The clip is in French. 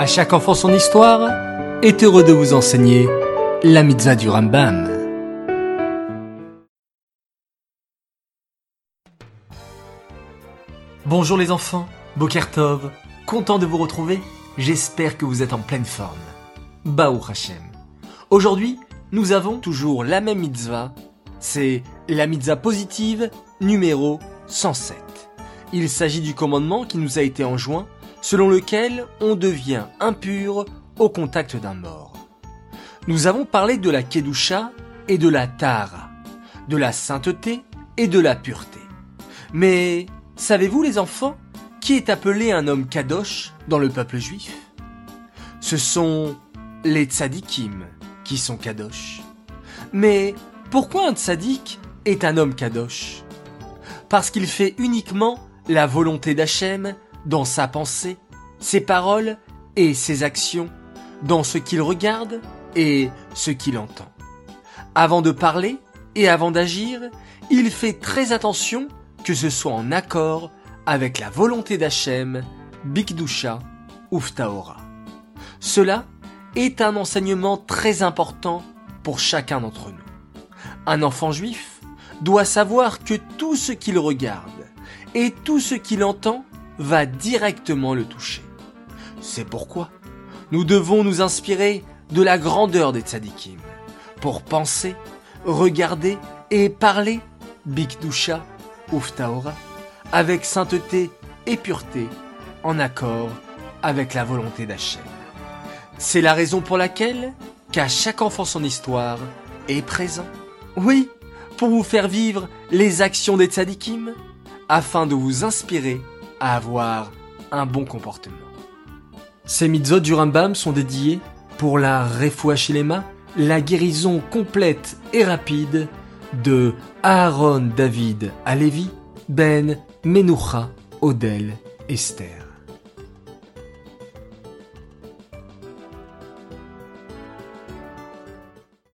À chaque enfant son histoire est heureux de vous enseigner la mitzvah du Rambam. Bonjour les enfants, Bokertov, content de vous retrouver, j'espère que vous êtes en pleine forme. Baou Hashem. Aujourd'hui, nous avons toujours la même mitzvah, c'est la mitzvah positive numéro 107. Il s'agit du commandement qui nous a été enjoint, selon lequel on devient impur au contact d'un mort. Nous avons parlé de la Kedusha et de la Tara, de la sainteté et de la pureté. Mais savez-vous les enfants qui est appelé un homme kadosh dans le peuple juif? Ce sont les tzadikim qui sont kadosh. Mais pourquoi un tzadik est un homme kadosh? Parce qu'il fait uniquement la volonté d'Hachem dans sa pensée, ses paroles et ses actions, dans ce qu'il regarde et ce qu'il entend. Avant de parler et avant d'agir, il fait très attention que ce soit en accord avec la volonté d'Hachem, Bikdusha, Uftaora. Cela est un enseignement très important pour chacun d'entre nous. Un enfant juif doit savoir que tout ce qu'il regarde, et tout ce qu'il entend va directement le toucher. C'est pourquoi nous devons nous inspirer de la grandeur des tzadikim pour penser, regarder et parler Bikdusha Uftaora avec sainteté et pureté en accord avec la volonté d'Hachem. C'est la raison pour laquelle qu'à chaque enfant son histoire est présent. Oui, pour vous faire vivre les actions des tzadikim afin de vous inspirer avoir un bon comportement. Ces mitzvot du Rambam sont dédiés pour la Refoua la guérison complète et rapide de Aaron David Alevi, Ben Menucha Odel Esther.